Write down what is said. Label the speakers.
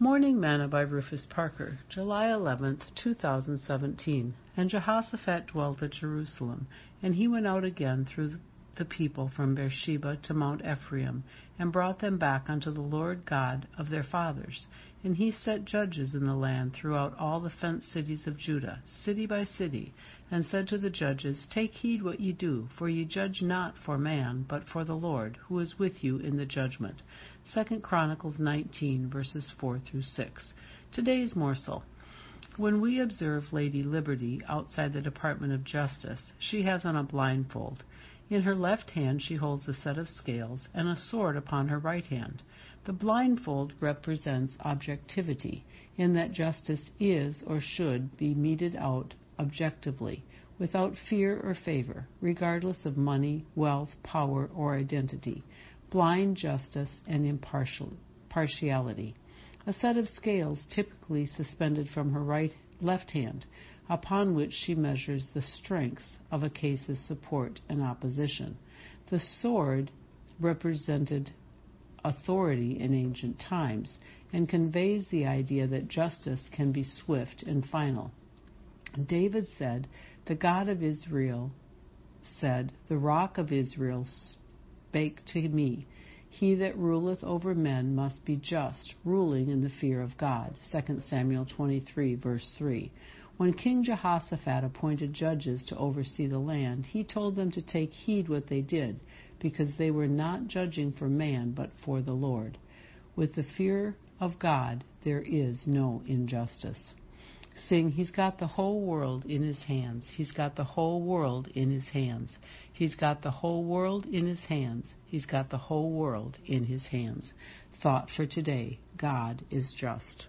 Speaker 1: Morning Manna by Rufus Parker, July 11, 2017. And Jehoshaphat dwelt at Jerusalem, and he went out again through the people from Beersheba to Mount Ephraim, and brought them back unto the Lord God of their fathers. And he set judges in the land throughout all the fenced cities of Judah, city by city, and said to the judges, Take heed what ye do, for ye judge not for man, but for the Lord, who is with you in the judgment. 2 Chronicles 19, verses 4 through 6. Today's morsel. When we observe Lady Liberty outside the Department of Justice, she has on a blindfold. In her left hand she holds a set of scales and a sword upon her right hand. The blindfold represents objectivity, in that justice is or should be meted out objectively, without fear or favor, regardless of money, wealth, power, or identity, blind justice and impartiality. A set of scales typically suspended from her right left hand, upon which she measures the strength of a case's support and opposition. The sword represented authority in ancient times and conveys the idea that justice can be swift and final. David said, The God of Israel said, The rock of Israel spake to me. He that ruleth over men must be just, ruling in the fear of God. 2 Samuel 23, verse 3. When King Jehoshaphat appointed judges to oversee the land, he told them to take heed what they did, because they were not judging for man, but for the Lord. With the fear of God, there is no injustice. Sing, He's got the whole world in His hands. He's got the whole world in His hands. He's got the whole world in His hands. He's got the whole world in His hands. Thought for today God is just.